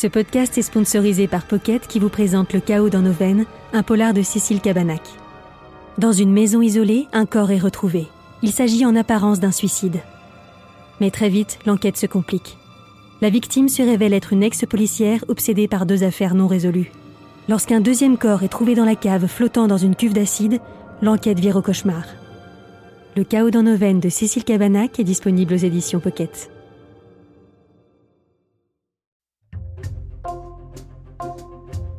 Ce podcast est sponsorisé par Pocket qui vous présente Le chaos dans nos veines, un polar de Cécile Cabanac. Dans une maison isolée, un corps est retrouvé. Il s'agit en apparence d'un suicide. Mais très vite, l'enquête se complique. La victime se révèle être une ex-policière obsédée par deux affaires non résolues. Lorsqu'un deuxième corps est trouvé dans la cave flottant dans une cuve d'acide, l'enquête vire au cauchemar. Le chaos dans nos veines de Cécile Cabanac est disponible aux éditions Pocket.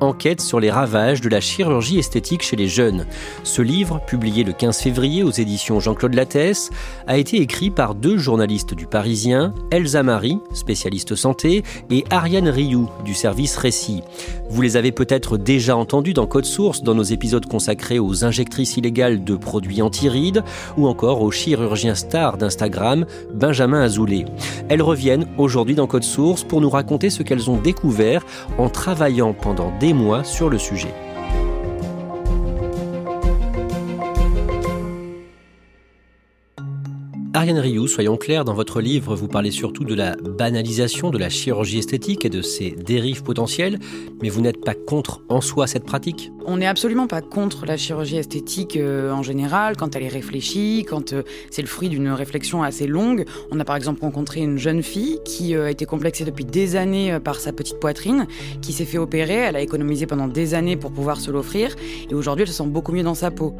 enquête sur les ravages de la chirurgie esthétique chez les jeunes. Ce livre, publié le 15 février aux éditions Jean-Claude Lattès, a été écrit par deux journalistes du Parisien, Elsa Marie, spécialiste santé, et Ariane Rioux, du service Récit. Vous les avez peut-être déjà entendus dans Code Source, dans nos épisodes consacrés aux injectrices illégales de produits antirides, ou encore au chirurgien star d'Instagram, Benjamin Azoulay. Elles reviennent aujourd'hui dans Code Source pour nous raconter ce qu'elles ont découvert en travaillant pendant des mois sur le sujet. Ariane Rioux, soyons clairs, dans votre livre, vous parlez surtout de la banalisation de la chirurgie esthétique et de ses dérives potentielles, mais vous n'êtes pas contre en soi cette pratique? On n'est absolument pas contre la chirurgie esthétique euh, en général, quand elle est réfléchie, quand euh, c'est le fruit d'une réflexion assez longue. On a par exemple rencontré une jeune fille qui euh, a été complexée depuis des années par sa petite poitrine, qui s'est fait opérer, elle a économisé pendant des années pour pouvoir se l'offrir, et aujourd'hui elle se sent beaucoup mieux dans sa peau.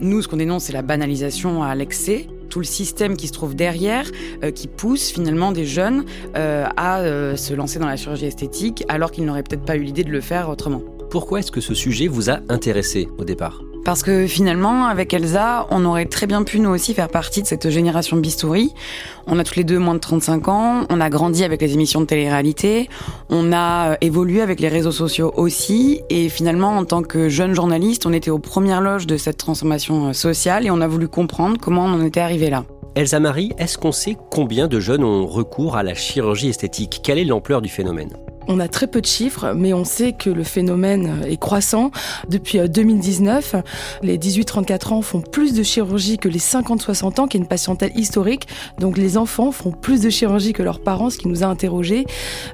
Nous, ce qu'on dénonce, c'est la banalisation à l'excès tout le système qui se trouve derrière, euh, qui pousse finalement des jeunes euh, à euh, se lancer dans la chirurgie esthétique alors qu'ils n'auraient peut-être pas eu l'idée de le faire autrement. Pourquoi est-ce que ce sujet vous a intéressé au départ? Parce que finalement, avec Elsa, on aurait très bien pu nous aussi faire partie de cette génération bistouri. On a tous les deux moins de 35 ans, on a grandi avec les émissions de télé-réalité, on a évolué avec les réseaux sociaux aussi, et finalement, en tant que jeune journaliste, on était aux premières loges de cette transformation sociale et on a voulu comprendre comment on en était arrivé là. Elsa Marie, est-ce qu'on sait combien de jeunes ont recours à la chirurgie esthétique? Quelle est l'ampleur du phénomène? On a très peu de chiffres, mais on sait que le phénomène est croissant. Depuis 2019, euh, les 18-34 ans font plus de chirurgie que les 50-60 ans, qui est une patientèle historique. Donc les enfants font plus de chirurgie que leurs parents, ce qui nous a interrogés.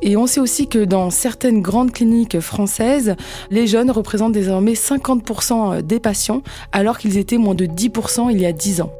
Et on sait aussi que dans certaines grandes cliniques françaises, les jeunes représentent désormais 50% des patients, alors qu'ils étaient moins de 10% il y a 10 ans.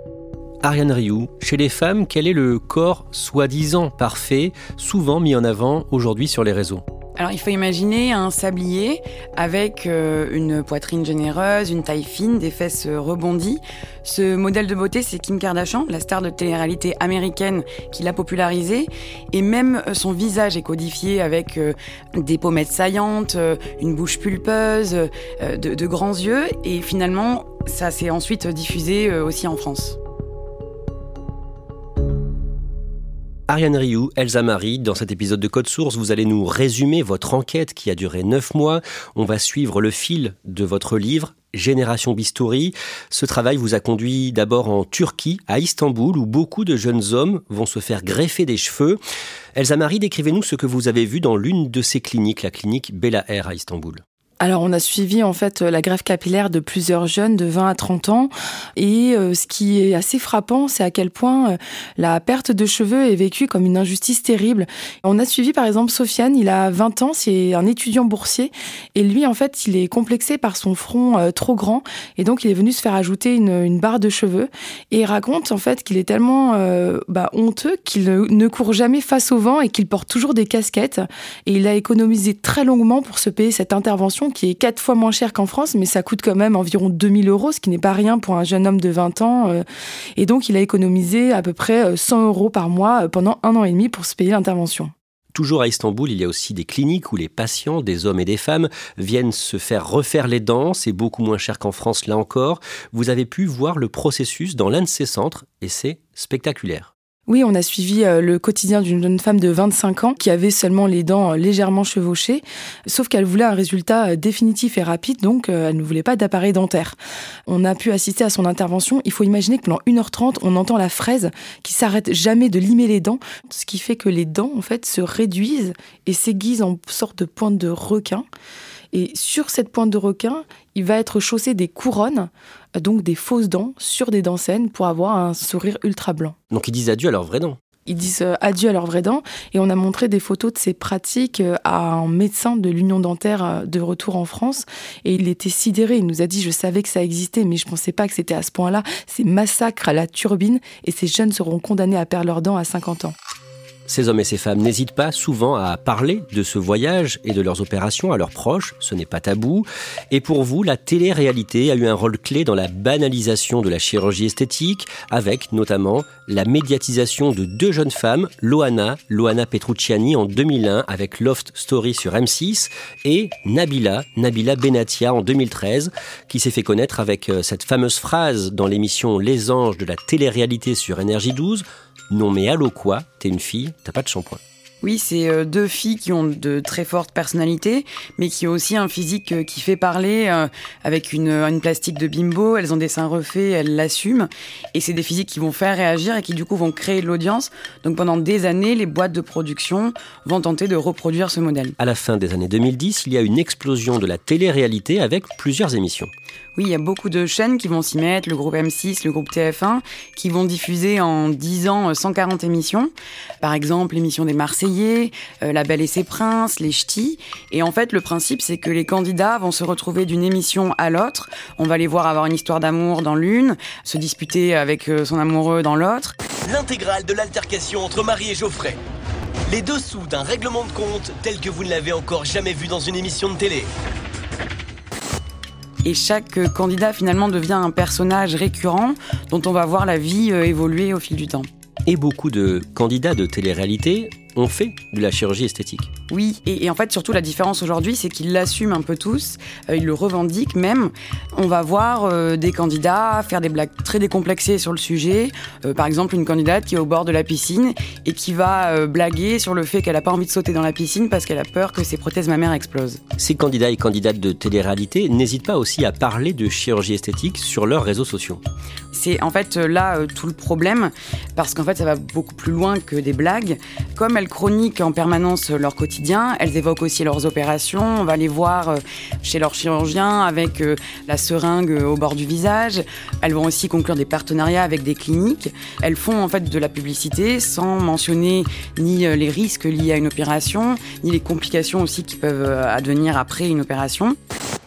Ariane Rioux, chez les femmes, quel est le corps soi-disant parfait, souvent mis en avant aujourd'hui sur les réseaux? Alors il faut imaginer un sablier avec euh, une poitrine généreuse, une taille fine, des fesses rebondies. Ce modèle de beauté, c'est Kim Kardashian, la star de télé-réalité américaine qui l'a popularisé. Et même euh, son visage est codifié avec euh, des pommettes saillantes, une bouche pulpeuse, de grands yeux. Et finalement, ça s'est ensuite diffusé aussi en France. Ariane Rioux, Elsa Marie, dans cet épisode de Code Source, vous allez nous résumer votre enquête qui a duré neuf mois. On va suivre le fil de votre livre, Génération Bistouri. Ce travail vous a conduit d'abord en Turquie, à Istanbul, où beaucoup de jeunes hommes vont se faire greffer des cheveux. Elsa Marie, décrivez-nous ce que vous avez vu dans l'une de ces cliniques, la clinique Bella Air à Istanbul alors on a suivi en fait la greffe capillaire de plusieurs jeunes de 20 à 30 ans. Et euh, ce qui est assez frappant c'est à quel point euh, la perte de cheveux est vécue comme une injustice terrible. On a suivi par exemple Sofiane, il a 20 ans, c'est un étudiant boursier. Et lui en fait il est complexé par son front euh, trop grand. Et donc il est venu se faire ajouter une, une barre de cheveux. Et il raconte en fait qu'il est tellement bah, honteux qu'il ne, ne court jamais face au vent et qu'il porte toujours des casquettes. Et il a économisé très longuement pour se payer cette intervention qui est quatre fois moins cher qu'en France, mais ça coûte quand même environ 2000 euros, ce qui n'est pas rien pour un jeune homme de 20 ans. Euh. Et donc, il a économisé à peu près 100 euh, euros par mois euh, pendant un an et demi pour se payer l'intervention. Toujours à Istanbul, il y a aussi des cliniques où les patients, des hommes et des femmes, viennent se faire refaire les dents. C'est beaucoup moins cher qu'en France, là encore. Vous avez pu voir le processus dans l'un de ces centres et c'est spectaculaire. Oui, on a suivi euh, le quotidien d'une jeune femme de 25 ans qui avait seulement les dents euh, légèrement chevauchées, sauf qu'elle voulait un résultat euh, définitif et rapide, donc elle ne voulait pas d'appareil dentaire. On a pu assister à son intervention. Il faut imaginer que pendant 1h30, on entend la fraise qui s'arrête jamais de limer les dents, ce qui fait que les dents, en fait, se réduisent et s'aiguisent en sorte de pointe de requin. Et sur cette pointe de requin, il va être chaussé des couronnes, donc des fausses dents, sur des dents saines pour avoir un sourire ultra blanc. Donc ils disent adieu à leurs vraies dents ils disent euh, adieu à leurs vraies dents. Et on a montré des photos de ces pratiques euh, à un médecin de l'Union dentaire euh, de retour en France. Et il était sidéré. Il nous a dit, je savais que ça existait, mais je ne pensais pas que c'était à ce point-là. C'est massacre à la turbine. Et ces jeunes seront condamnés à perdre leurs dents à 50 ans. Ces hommes et ces femmes n'hésitent pas souvent à parler de ce voyage et de leurs opérations à leurs proches, ce n'est pas tabou. Et pour vous, la télé-réalité a eu un rôle clé dans la banalisation de la chirurgie esthétique, avec notamment la médiatisation de deux jeunes femmes, Loana, Loana Petrucciani en 2001 avec Loft Story sur M6, et Nabila, Nabila Benatia en 2013, qui s'est fait connaître avec euh, cette fameuse phrase dans l'émission Les Anges de la télé-réalité sur Énergie 12, non mais allô quoi? T'es une fille, t'as pas de shampoing. Oui, c'est euh, deux filles qui ont de très fortes personnalités, mais qui ont aussi un physique euh, qui fait parler, euh, avec une, une, plastique de bimbo. Elles ont des seins refaits, elles l'assument. Et c'est des physiques qui vont faire réagir et qui du coup vont créer de l'audience. Donc pendant des années, les boîtes de production vont tenter de reproduire ce modèle. À la fin des années 2010, il y a une explosion de la télé-réalité avec plusieurs émissions. Oui, il y a beaucoup de chaînes qui vont s'y mettre, le groupe M6, le groupe TF1, qui vont diffuser en 10 ans 140 émissions. Par exemple, l'émission des Marseillais, euh, La Belle et ses Princes, Les Ch'tis. Et en fait, le principe, c'est que les candidats vont se retrouver d'une émission à l'autre. On va les voir avoir une histoire d'amour dans l'une, se disputer avec euh, son amoureux dans l'autre. L'intégrale de l'altercation entre Marie et Geoffrey. Les dessous d'un règlement de compte tel que vous ne l'avez encore jamais vu dans une émission de télé et chaque candidat finalement devient un personnage récurrent dont on va voir la vie euh, évoluer au fil du temps. Et beaucoup de candidats de télé-réalité ont fait de la chirurgie esthétique. Oui, et, en fait surtout la différence aujourd'hui, c'est qu'ils l'assument un peu tous, euh, ils le revendiquent même. On va voir euh, des candidats faire des blagues très décomplexées sur le sujet. Euh, par exemple, une candidate qui est au bord de la piscine et qui va blaguer sur le fait qu'elle n'a pas envie de sauter dans la piscine parce qu'elle a peur que ses prothèses mammaires explosent. Ces candidats et candidates de télé-réalité n'hésitent pas aussi à parler de chirurgie esthétique sur leurs réseaux sociaux. C'est en fait là tout le problème parce qu'en fait ça va beaucoup plus loin que des blagues. Comme elles chroniquent en permanence leur quotidien, elles évoquent aussi leurs opérations. On va les voir euh, chez leur chirurgien avec euh, la seringue euh, au bord du visage. Elles vont aussi conclure des partenariats avec des cliniques. Elles font en fait de la publicité sans mentionner ni les risques liés à une opération, ni les complications aussi qui peuvent advenir après une opération.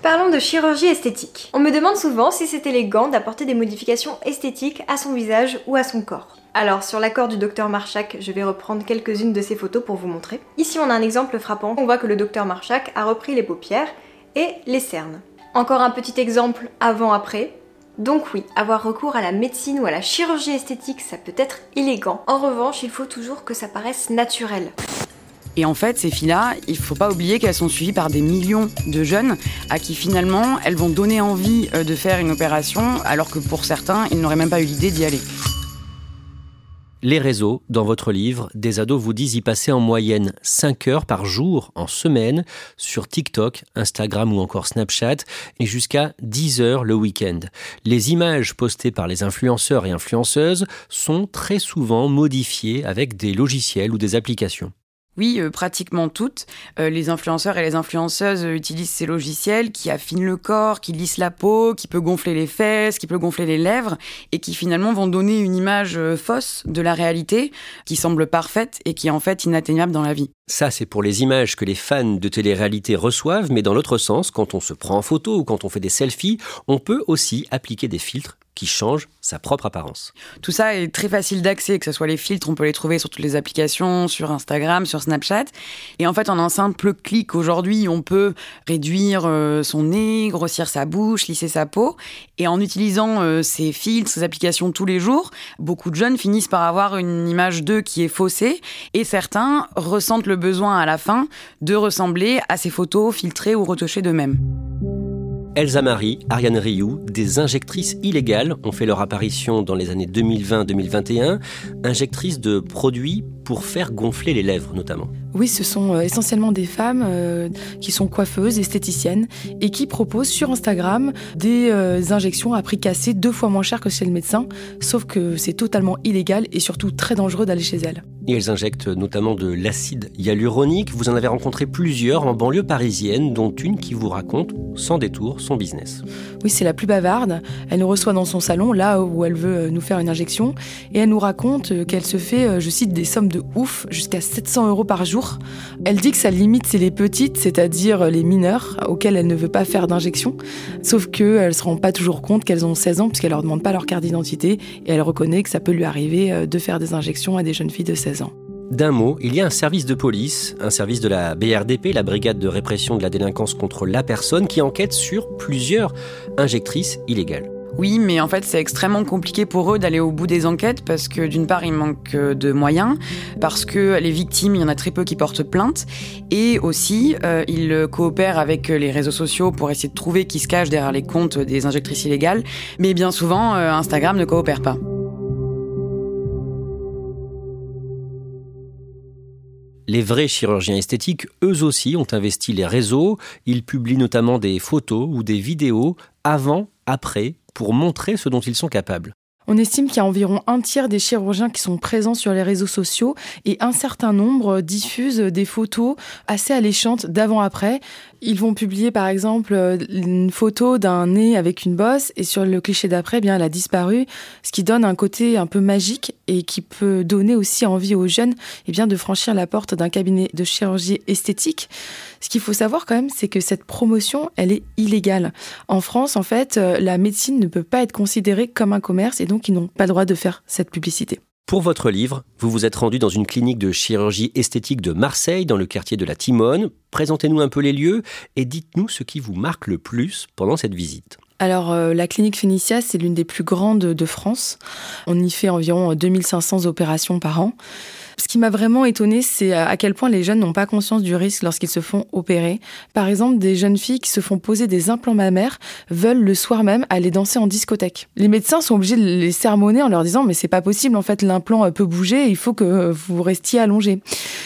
Parlons de chirurgie esthétique. On me demande souvent si c'est élégant d'apporter des modifications esthétiques à son visage ou à son corps. Alors sur l'accord du docteur Marchak, je vais reprendre quelques-unes de ces photos pour vous montrer. Ici on a un exemple frappant, on voit que le docteur Marchak a repris les paupières et les cernes. Encore un petit exemple avant-après. Donc oui, avoir recours à la médecine ou à la chirurgie esthétique, ça peut être élégant. En revanche, il faut toujours que ça paraisse naturel. Et en fait, ces filles-là, il faut pas oublier qu'elles sont suivies par des millions de jeunes à qui finalement elles vont donner envie euh, de faire une opération alors que pour certains, ils n'auraient même pas eu l'idée d'y aller. Les réseaux, dans votre livre, des ados vous disent y passer en moyenne 5 heures par jour en semaine sur TikTok, Instagram ou encore Snapchat et jusqu'à 10 heures le week-end. Les images postées par les influenceurs et influenceuses sont très souvent modifiées avec des logiciels ou des applications. Oui, euh, pratiquement toutes. Euh, les influenceurs et les influenceuses euh, utilisent ces logiciels qui affinent le corps, qui lissent la peau, qui peut gonfler les fesses, qui peut gonfler les lèvres, et qui finalement vont donner une image fausse de la réalité, qui semble parfaite et qui est en fait inatteignable dans la vie. Ça, c'est pour les images que les fans de télé-réalité reçoivent, mais dans l'autre sens, quand on se prend en photo ou quand on fait des selfies, on peut aussi appliquer des filtres qui change sa propre apparence. Tout ça est très facile d'accès, que ce soit les filtres, on peut les trouver sur toutes les applications, sur Instagram, sur Snapchat. Et en fait, en un simple clic aujourd'hui, on peut réduire euh, son nez, grossir sa bouche, lisser sa peau. Et en utilisant euh, ces filtres, ces applications tous les jours, beaucoup de jeunes finissent par avoir une image d'eux qui est faussée. Et certains ressentent le besoin à la fin de ressembler à ces photos filtrées ou retouchées d'eux-mêmes. Elsa Marie, Ariane Rioux, des injectrices illégales ont fait leur apparition dans les années 2020-2021, injectrices de produits pour faire gonfler les lèvres notamment. Oui, ce sont euh, essentiellement des femmes euh, qui sont coiffeuses, esthéticiennes, et qui proposent sur Instagram des euh, injections à prix cassé deux fois moins cher que chez le médecin, sauf que c'est totalement illégal et surtout très dangereux d'aller chez elles. Et elles injectent notamment de l'acide hyaluronique. Vous en avez rencontré plusieurs en banlieue parisienne, dont une qui vous raconte, sans détour, son business. Oui, c'est la plus bavarde. Elle nous reçoit dans son salon, là où elle veut nous faire une injection, et elle nous raconte qu'elle se fait, je cite, des sommes de ouf, jusqu'à 700 euros par jour. Elle dit que sa limite, c'est les petites, c'est-à-dire les mineurs, auxquels elle ne veut pas faire d'injection. Sauf qu'elle ne se rend pas toujours compte qu'elles ont 16 ans, puisqu'elle leur demande pas leur carte d'identité, et elle reconnaît que ça peut lui arriver euh, de faire des injections à des jeunes filles de 16 ans. D'un mot, il y a un service de police, un service de la BRDP, la Brigade de répression de la délinquance contre la personne, qui enquête sur plusieurs injectrices illégales. Oui, mais en fait, c'est extrêmement compliqué pour eux d'aller au bout des enquêtes parce que d'une part, il manque de moyens, parce que les victimes, il y en a très peu qui portent plainte, et aussi, euh, ils coopèrent avec les réseaux sociaux pour essayer de trouver qui se cache derrière les comptes des injectrices illégales, mais bien souvent, euh, Instagram ne coopère pas. Les vrais chirurgiens esthétiques, eux aussi, ont investi les réseaux. Ils publient notamment des photos ou des vidéos avant, après pour montrer ce dont ils sont capables. On estime qu'il y a environ un tiers des chirurgiens qui sont présents sur les réseaux sociaux et un certain nombre diffusent des photos assez alléchantes d'avant-après. Ils vont publier par exemple une photo d'un nez avec une bosse et sur le cliché d'après, eh bien elle a disparu, ce qui donne un côté un peu magique et qui peut donner aussi envie aux jeunes eh bien de franchir la porte d'un cabinet de chirurgie esthétique. Ce qu'il faut savoir quand même, c'est que cette promotion, elle est illégale. En France, en fait, la médecine ne peut pas être considérée comme un commerce et donc ils n'ont pas le droit de faire cette publicité. Pour votre livre, vous vous êtes rendu dans une clinique de chirurgie esthétique de Marseille, dans le quartier de la Timone. Présentez-nous un peu les lieux et dites-nous ce qui vous marque le plus pendant cette visite. Alors, euh, la clinique Phénicia, c'est l'une des plus grandes de France. On y fait environ 2500 opérations par an. Ce qui m'a vraiment étonnée, c'est à quel point les jeunes n'ont pas conscience du risque lorsqu'ils se font opérer. Par exemple, des jeunes filles qui se font poser des implants mammaires veulent le soir même aller danser en discothèque. Les médecins sont obligés de les sermonner en leur disant mais c'est pas possible, en fait l'implant peut bouger, il faut que vous restiez allongé.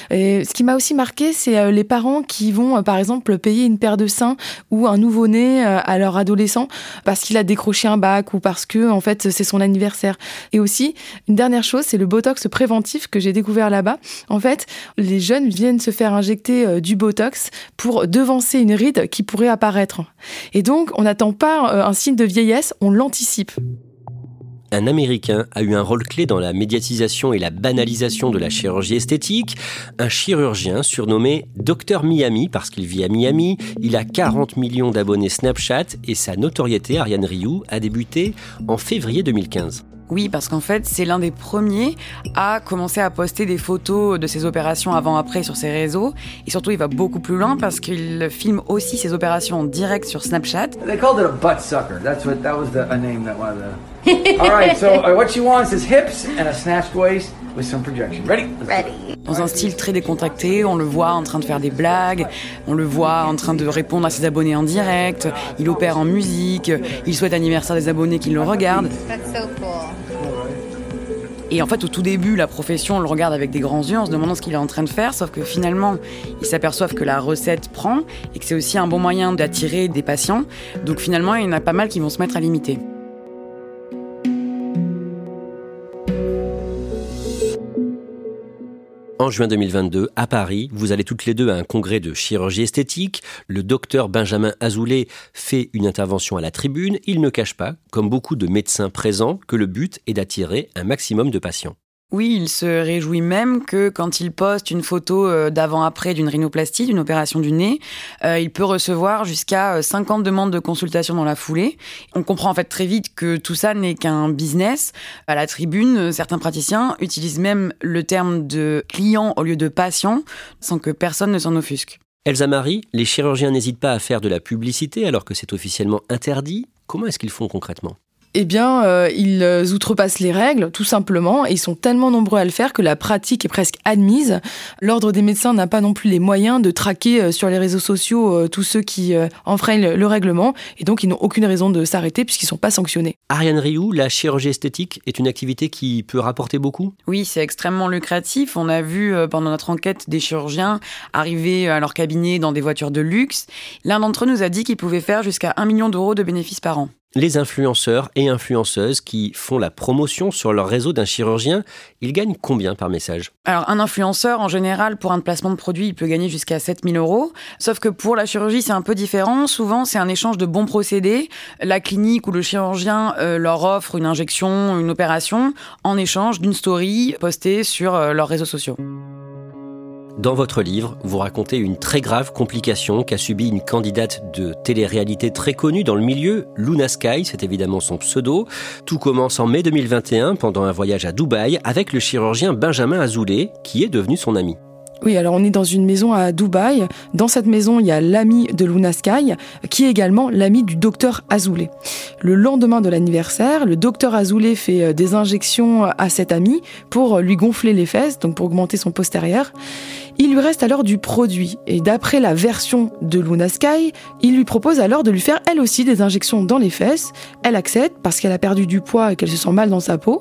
Et ce qui m'a aussi marqué, c'est euh, les parents qui vont euh, par exemple payer une paire de seins ou un nouveau-né euh, à leur adolescent parce qu'il a décroché un bac ou parce que en fait c'est son anniversaire. Et aussi une dernière chose, c'est le botox préventif que j'ai découvert là-bas. En fait, les jeunes viennent se faire injecter euh, du Botox pour devancer une ride qui pourrait apparaître. Et donc, on n'attend pas euh, un signe de vieillesse, on l'anticipe un Américain a eu un rôle clé dans la médiatisation et la banalisation de la chirurgie esthétique. Un chirurgien surnommé Dr Miami parce qu'il vit à Miami. Il a 40 millions d'abonnés Snapchat et sa notoriété, Ariane Rioux, a débuté en février 2015. Oui, parce qu'en fait, c'est l'un des premiers à commencer à poster des photos de ses opérations avant-après sur ses réseaux. Et surtout, il va beaucoup plus loin parce qu'il filme aussi ses opérations en direct sur Snapchat. All right, so uh, what she wants is hips and a snatched waist with some projection. Ready? Ready. Dans un style très décontracté, on le voit en train de faire des blagues, on le voit en train de répondre à ses abonnés en direct, il opère en musique, il souhaite anniversaire des abonnés qui le regardent. That's so cool. Et en fait, au tout début, la profession, on le regarde avec des grands yeux en se demandant ce qu'il est en train de faire, sauf que finalement, ils s'aperçoivent que la recette prend et que c'est aussi un bon moyen d'attirer des patients. Donc finalement, il y en a pas mal qui vont se mettre à l'imiter. En juin 2022, à Paris, vous allez toutes les deux à un congrès de chirurgie esthétique. Le docteur Benjamin Azoulay fait une intervention à la tribune. Il ne cache pas, comme beaucoup de médecins présents, que le but est d'attirer un maximum de patients. Oui, il se réjouit même que quand il poste une photo euh, d'avant-après d'une rhinoplastie, d'une opération du nez, euh, il peut recevoir jusqu'à 50 euh, demandes de consultation dans la foulée. On comprend en fait très vite que tout ça n'est qu'un business. À la tribune, certains praticiens utilisent même le terme de client au lieu de patient, sans que personne ne s'en offusque. Elsa Marie, les chirurgiens n'hésitent pas à faire de la publicité alors que c'est officiellement interdit. Comment est-ce qu'ils font concrètement? Eh bien, euh, ils outrepassent les règles, tout simplement, et ils sont tellement nombreux à le faire que la pratique est presque admise. L'ordre des médecins n'a pas non plus les moyens de traquer euh, sur les réseaux sociaux euh, tous ceux qui enfreignent le règlement, et donc ils n'ont aucune raison de s'arrêter puisqu'ils ne sont pas sanctionnés. Ariane Rioux, la chirurgie esthétique est une activité qui peut rapporter beaucoup? Oui, c'est extrêmement lucratif. On a vu pendant notre enquête des chirurgiens arriver à leur cabinet dans des voitures de luxe. L'un d'entre eux nous a dit qu'il pouvait faire jusqu'à 1 million d'euros de bénéfices par an les influenceurs et influenceuses qui font la promotion sur leur réseau d'un chirurgien, ils gagnent combien par message? Alors un influenceur, en général, pour un placement de produit, il peut gagner jusqu'à 7000 euros. Sauf que pour la chirurgie, c'est un peu différent. Souvent, c'est un échange de bons procédés. La clinique ou le chirurgien euh, leur offre une injection, une opération, en échange d'une story postée sur euh, leurs réseaux sociaux. Dans votre livre, vous racontez une très grave complication qu'a subie une candidate de télé-réalité très connue dans le milieu, Luna Sky, c'est évidemment son pseudo. Tout commence en mai 2021 pendant un voyage à Dubaï avec le chirurgien Benjamin Azoulay, qui est devenu son ami. Oui, alors on est dans une maison à Dubaï. Dans cette maison, il y a l'ami de Luna Sky, qui est également l'ami du docteur Azoulay. Le lendemain de l'anniversaire, le docteur Azoulay fait euh, des injections à cet ami pour lui gonfler les fesses, donc pour augmenter son postérieur. Il lui reste alors du produit et d'après la version de Luna Sky, il lui propose alors de lui faire elle aussi des injections dans les fesses. Elle accepte parce qu'elle a perdu du poids et qu'elle se sent mal dans sa peau.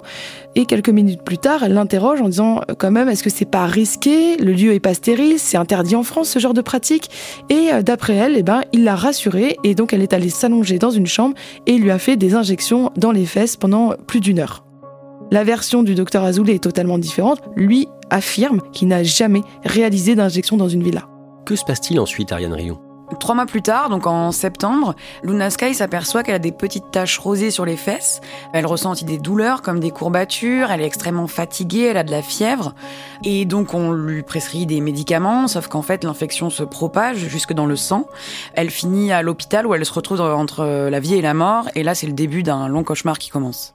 Et quelques minutes plus tard, elle l'interroge en disant quand même est-ce que c'est pas risqué? Le lieu est pas stérile, c'est interdit en France ce genre de pratique. Et euh, d'après elle, eh ben, il l'a rassurée et donc elle est allée s'allonger dans une chambre et lui a fait des injections dans les fesses pendant plus d'une heure. La version du docteur Azoulay est totalement différente. Lui affirme qu'il n'a jamais réalisé d'injection dans une villa. Que se passe-t-il ensuite, Ariane Rion Trois mois plus tard, donc en septembre, Luna Sky s'aperçoit qu'elle a des petites taches rosées sur les fesses. Elle ressent des douleurs comme des courbatures, elle est extrêmement fatiguée, elle a de la fièvre. Et donc on lui prescrit des médicaments, sauf qu'en fait l'infection se propage jusque dans le sang. Elle finit à l'hôpital où elle se retrouve entre la vie et la mort. Et là c'est le début d'un long cauchemar qui commence.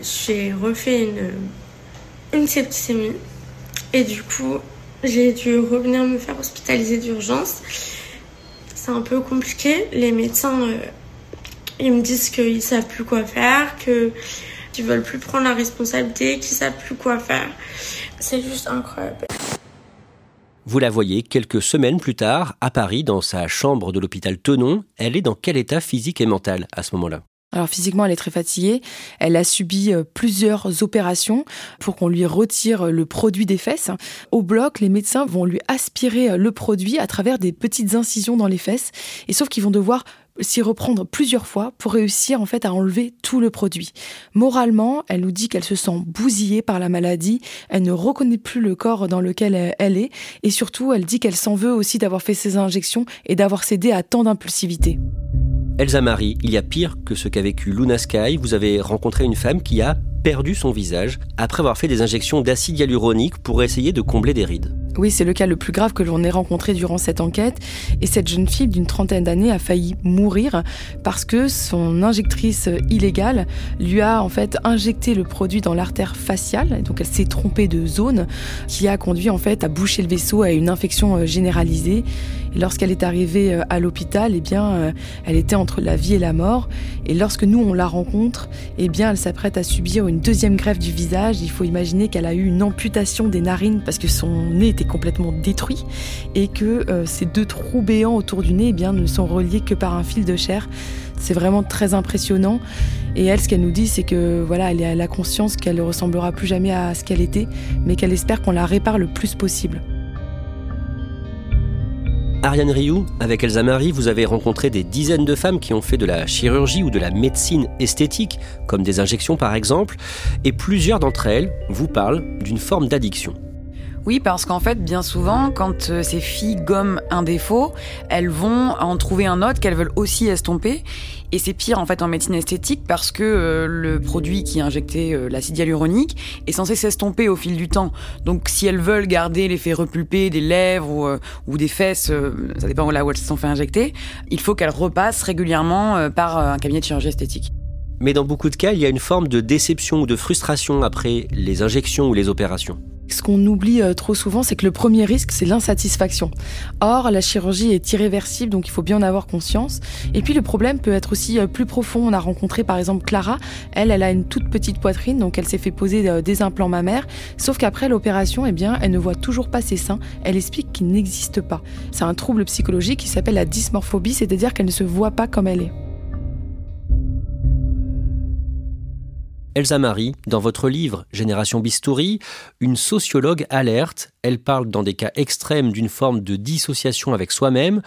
J'ai refait une, une septicémie. Et du coup, j'ai dû revenir me faire hospitaliser d'urgence. C'est un peu compliqué. Les médecins, euh, ils me disent qu'ils savent plus quoi faire, que qu'ils veulent plus prendre la responsabilité, qu'ils savent plus quoi faire. C'est juste incroyable. Vous la voyez quelques semaines plus tard, à Paris, dans sa chambre de l'hôpital Tenon. Elle est dans quel état physique et mental à ce moment-là? Alors physiquement, elle est très fatiguée. Elle a subi euh, plusieurs opérations pour qu'on lui retire le produit des fesses. Au bloc, les médecins vont lui aspirer euh, le produit à travers des petites incisions dans les fesses. Et sauf qu'ils vont devoir s'y reprendre plusieurs fois pour réussir en fait à enlever tout le produit. Moralement, elle nous dit qu'elle se sent bousillée par la maladie, elle ne reconnaît plus le corps dans lequel elle est et surtout elle dit qu'elle s'en veut aussi d'avoir fait ces injections et d'avoir cédé à tant d'impulsivité. Elsa Marie, il y a pire que ce qu'a vécu Luna Sky. Vous avez rencontré une femme qui a perdu son visage après avoir fait des injections d'acide hyaluronique pour essayer de combler des rides. Oui, c'est le cas le plus grave que l'on ait rencontré durant cette enquête. Et cette jeune fille d'une trentaine d'années a failli mourir parce que son injectrice illégale lui a en fait injecté le produit dans l'artère faciale. Donc elle s'est trompée de zone qui a conduit en fait à boucher le vaisseau à une infection euh, généralisée. Et lorsqu'elle est arrivée euh, à l'hôpital, eh bien, euh, elle était entre la vie et la mort. Et lorsque nous on la rencontre, eh bien, elle s'apprête à subir une deuxième greffe du visage. Il faut imaginer qu'elle a eu une amputation des narines parce que son nez était complètement détruit et que euh, ces deux trous béants autour du nez eh bien, ne sont reliés que par un fil de chair. C'est vraiment très impressionnant. Et elle, ce qu'elle nous dit, c'est que voilà, elle a la conscience qu'elle ne ressemblera plus jamais à ce qu'elle était, mais qu'elle espère qu'on la répare le plus possible. Ariane Rioux, avec Elsa Marie, vous avez rencontré des dizaines de femmes qui ont fait de la chirurgie ou de la médecine esthétique, comme des injections par exemple, et plusieurs d'entre elles vous parlent d'une forme d'addiction. Oui, parce qu'en fait, bien souvent, quand euh, ces filles gomment un défaut, elles vont en trouver un autre qu'elles veulent aussi estomper. Et c'est pire en fait en médecine esthétique parce que euh, le produit qui est injecté, euh, l'acide hyaluronique, est censé s'estomper au fil du temps. Donc si elles veulent garder l'effet repulpé des lèvres ou, des fesses, ça dépend là où elles se sont fait injecter, il faut qu'elles repassent régulièrement par un cabinet de chirurgie esthétique. Mais dans beaucoup de cas, il y a une forme de déception ou de frustration après les injections ou les opérations. Ce qu'on oublie euh, trop souvent, c'est que le premier risque, c'est l'insatisfaction. Or, la chirurgie est irréversible, donc il faut bien en avoir conscience. Et puis, le problème peut être aussi euh, plus profond. On a rencontré par exemple Clara. Elle, elle a une toute petite poitrine, donc elle s'est fait poser euh, des implants mammaires. Sauf qu'après l'opération, eh bien, elle ne voit toujours pas ses seins. Elle explique qu'ils n'existent pas. C'est un trouble psychologique qui s'appelle la dysmorphobie, c'est-à-dire qu'elle ne se voit pas comme elle est. Elsa Marie, dans votre livre Génération Bistouri, une sociologue alerte. Elle parle dans des cas extrêmes d'une forme de dissociation avec soi-même.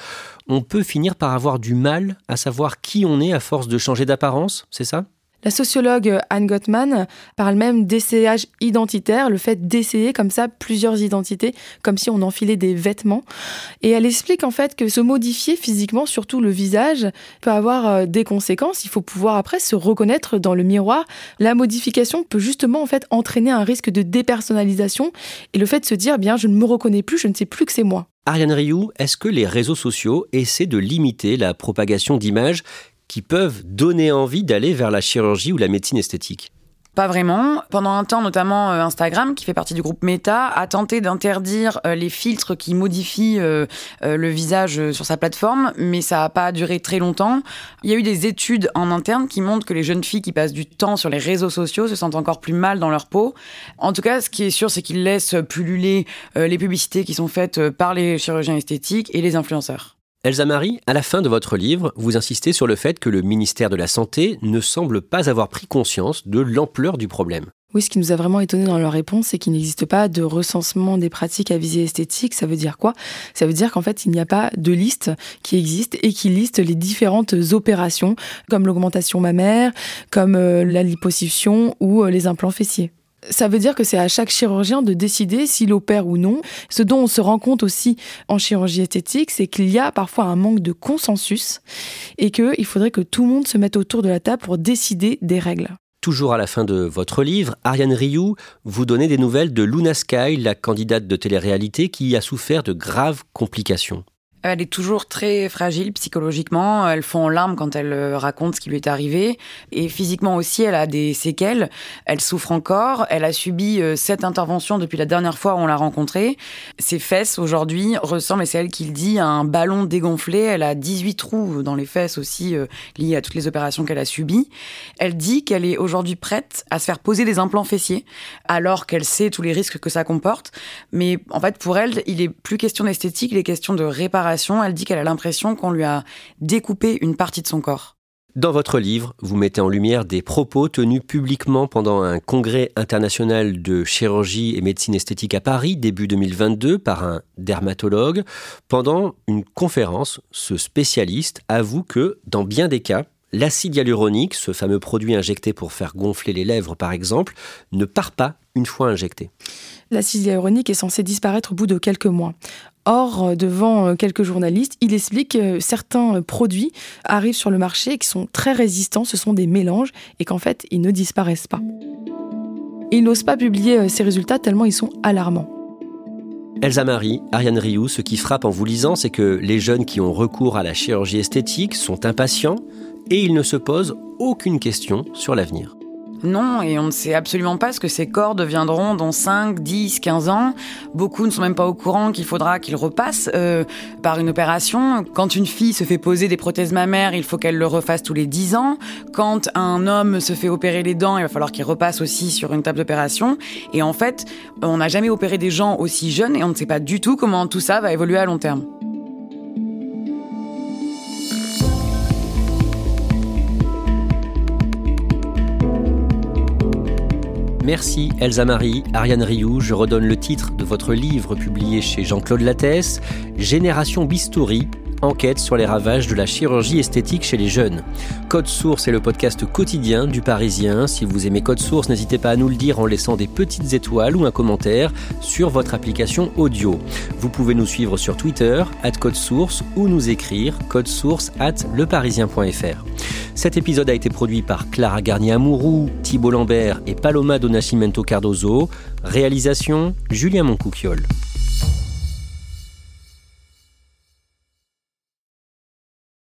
On peut finir par avoir du mal à savoir qui on est à force de changer d'apparence, c'est ça? La sociologue Anne Gottman parle même d'essayage identitaire, le fait d'essayer comme ça plusieurs identités, comme si on enfilait des vêtements. Et elle explique en fait que se modifier physiquement, surtout le visage, peut avoir euh, des conséquences. Il faut pouvoir après se reconnaître dans le miroir. La modification peut justement en fait entraîner un risque de dépersonnalisation et le fait de se dire, bien, je ne me reconnais plus, je ne sais plus que c'est moi. Ariane Rioux, est-ce que les réseaux sociaux essaient de limiter la propagation d'images qui peuvent donner envie d'aller vers la chirurgie ou la médecine esthétique pas vraiment. Pendant un temps, notamment euh, Instagram, qui fait partie du groupe Meta, a tenté d'interdire euh, les filtres qui modifient euh, le visage sur sa plateforme, mais ça n'a pas duré très longtemps. Il y a eu des études en interne qui montrent que les jeunes filles qui passent du temps sur les réseaux sociaux se sentent encore plus mal dans leur peau. En tout cas, ce qui est sûr, c'est qu'ils laissent pulluler les publicités qui sont faites par les chirurgiens esthétiques et les influenceurs. Elsa Marie, à la fin de votre livre, vous insistez sur le fait que le ministère de la Santé ne semble pas avoir pris conscience de l'ampleur du problème. Oui, ce qui nous a vraiment étonné dans leur réponse, c'est qu'il n'existe pas de recensement des pratiques à visée esthétique. Ça veut dire quoi? Ça veut dire qu'en fait, il n'y a pas de liste qui existe et qui liste les différentes opérations, comme l'augmentation mammaire, comme euh, la liposuction ou euh, les implants fessiers. Ça veut dire que c'est à chaque chirurgien de décider s'il opère ou non. Ce dont on se rend compte aussi en chirurgie esthétique, c'est qu'il y a parfois un manque de consensus et qu'il faudrait que tout le monde se mette autour de la table pour décider des règles. Toujours à la fin de votre livre, Ariane Rioux, vous donnez des nouvelles de Luna Sky, la candidate de télé-réalité qui a souffert de graves complications. Elle est toujours très fragile psychologiquement. Elle fond en larmes quand elle euh, raconte ce qui lui est arrivé. Et physiquement aussi, elle a des séquelles. Elle souffre encore. Elle a subi euh, sept interventions depuis la dernière fois où on l'a rencontrée. Ses fesses aujourd'hui ressemblent, et c'est elle qui le dit, à un ballon dégonflé. Elle a 18 trous dans les fesses aussi, euh, liés à toutes les opérations qu'elle a subies. Elle dit qu'elle est aujourd'hui prête à se faire poser des implants fessiers, alors qu'elle sait tous les risques que ça comporte. Mais en fait, pour elle, il est plus question d'esthétique, il est question de réparation elle dit qu'elle a l'impression qu'on lui a découpé une partie de son corps. Dans votre livre, vous mettez en lumière des propos tenus publiquement pendant un congrès international de chirurgie et médecine esthétique à Paris début 2022 par un dermatologue. Pendant une conférence, ce spécialiste avoue que, dans bien des cas, l'acide hyaluronique, ce fameux produit injecté pour faire gonfler les lèvres par exemple, ne part pas une fois injecté. L'acide hyaluronique est censé disparaître au bout de quelques mois. Or, euh, devant euh, quelques journalistes, il explique que certains euh, produits arrivent sur le marché qui sont très résistants, ce sont des mélanges, et qu'en fait, ils ne disparaissent pas. il n'ose pas publier ces résultats tellement ils sont alarmants. Elsa Marie, Ariane Rioux, ce qui frappe en vous lisant, c'est que les jeunes qui ont recours à la chirurgie esthétique sont impatients et ils ne se posent aucune question sur l'avenir. Non, et on ne sait absolument pas ce que ces corps deviendront dans 5, 10, 15 ans. Beaucoup ne sont même pas au courant qu'il faudra qu'ils repassent euh, par une opération. Quand une fille se fait poser des prothèses mammaires, il faut qu'elle le refasse tous les 10 ans. Quand un homme se fait opérer les dents, il va falloir qu'il repasse aussi sur une table d'opération. Et en fait, on n'a jamais opéré des gens aussi jeunes et on ne sait pas du tout comment tout ça va évoluer à long terme. Merci Elsa Marie, Ariane Rioux. Je redonne le titre de votre livre publié chez Jean-Claude Lattès, Génération Bistouri, enquête sur les ravages de la chirurgie esthétique chez les jeunes. Code Source est le podcast quotidien du Parisien. Si vous aimez Code Source, n'hésitez pas à nous le dire en laissant des petites étoiles ou un commentaire sur votre application audio. Vous pouvez nous suivre sur Twitter, at Code Source, ou nous écrire source at leparisien.fr. Cet épisode a été produit par Clara Garnier-Amouroux, Thibault Lambert et Paloma Donacimento Cardozo. Réalisation Julien Moncouquiole.